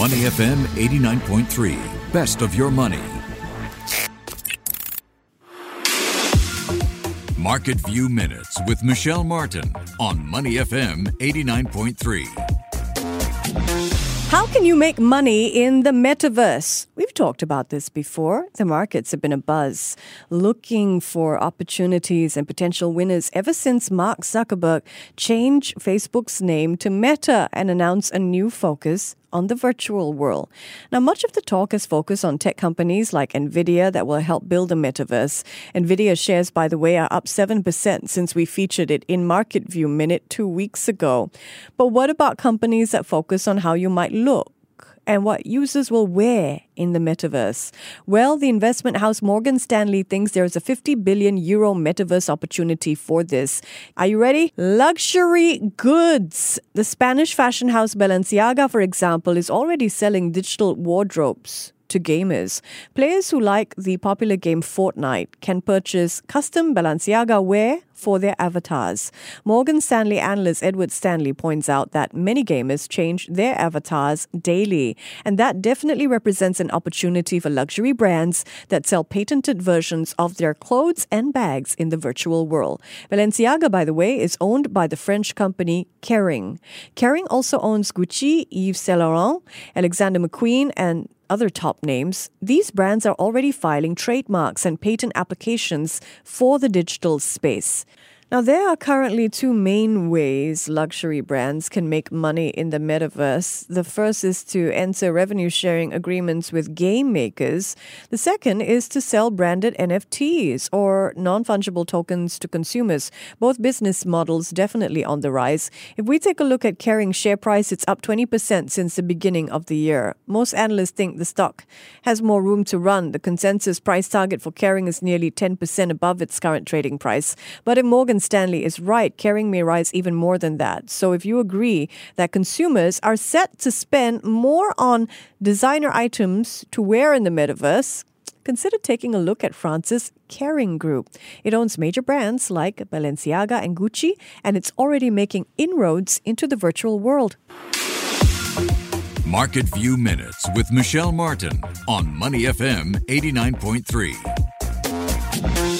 Money FM 89.3, best of your money. Market View Minutes with Michelle Martin on Money FM 89.3. How can you make money in the metaverse? We've talked about this before. The markets have been a buzz, looking for opportunities and potential winners ever since Mark Zuckerberg changed Facebook's name to Meta and announced a new focus on the virtual world. Now, much of the talk is focused on tech companies like Nvidia that will help build a metaverse. Nvidia shares, by the way, are up 7% since we featured it in Market View Minute two weeks ago. But what about companies that focus on how you might look? And what users will wear in the metaverse. Well, the investment house Morgan Stanley thinks there's a 50 billion euro metaverse opportunity for this. Are you ready? Luxury goods. The Spanish fashion house Balenciaga, for example, is already selling digital wardrobes to gamers. Players who like the popular game Fortnite can purchase custom Balenciaga wear for their avatars. Morgan Stanley analyst Edward Stanley points out that many gamers change their avatars daily, and that definitely represents an opportunity for luxury brands that sell patented versions of their clothes and bags in the virtual world. Balenciaga, by the way, is owned by the French company Kering. Kering also owns Gucci, Yves Saint Laurent, Alexander McQueen, and other top names, these brands are already filing trademarks and patent applications for the digital space. Now, there are currently two main ways luxury brands can make money in the metaverse. The first is to enter revenue sharing agreements with game makers. The second is to sell branded NFTs or non fungible tokens to consumers. Both business models definitely on the rise. If we take a look at Kering's share price, it's up 20% since the beginning of the year. Most analysts think the stock has more room to run. The consensus price target for Kering is nearly 10% above its current trading price. But if Morgan Stanley is right. Kering may rise even more than that. So if you agree that consumers are set to spend more on designer items to wear in the metaverse, consider taking a look at France's Kering Group. It owns major brands like Balenciaga and Gucci, and it's already making inroads into the virtual world. Market View Minutes with Michelle Martin on Money FM 89.3.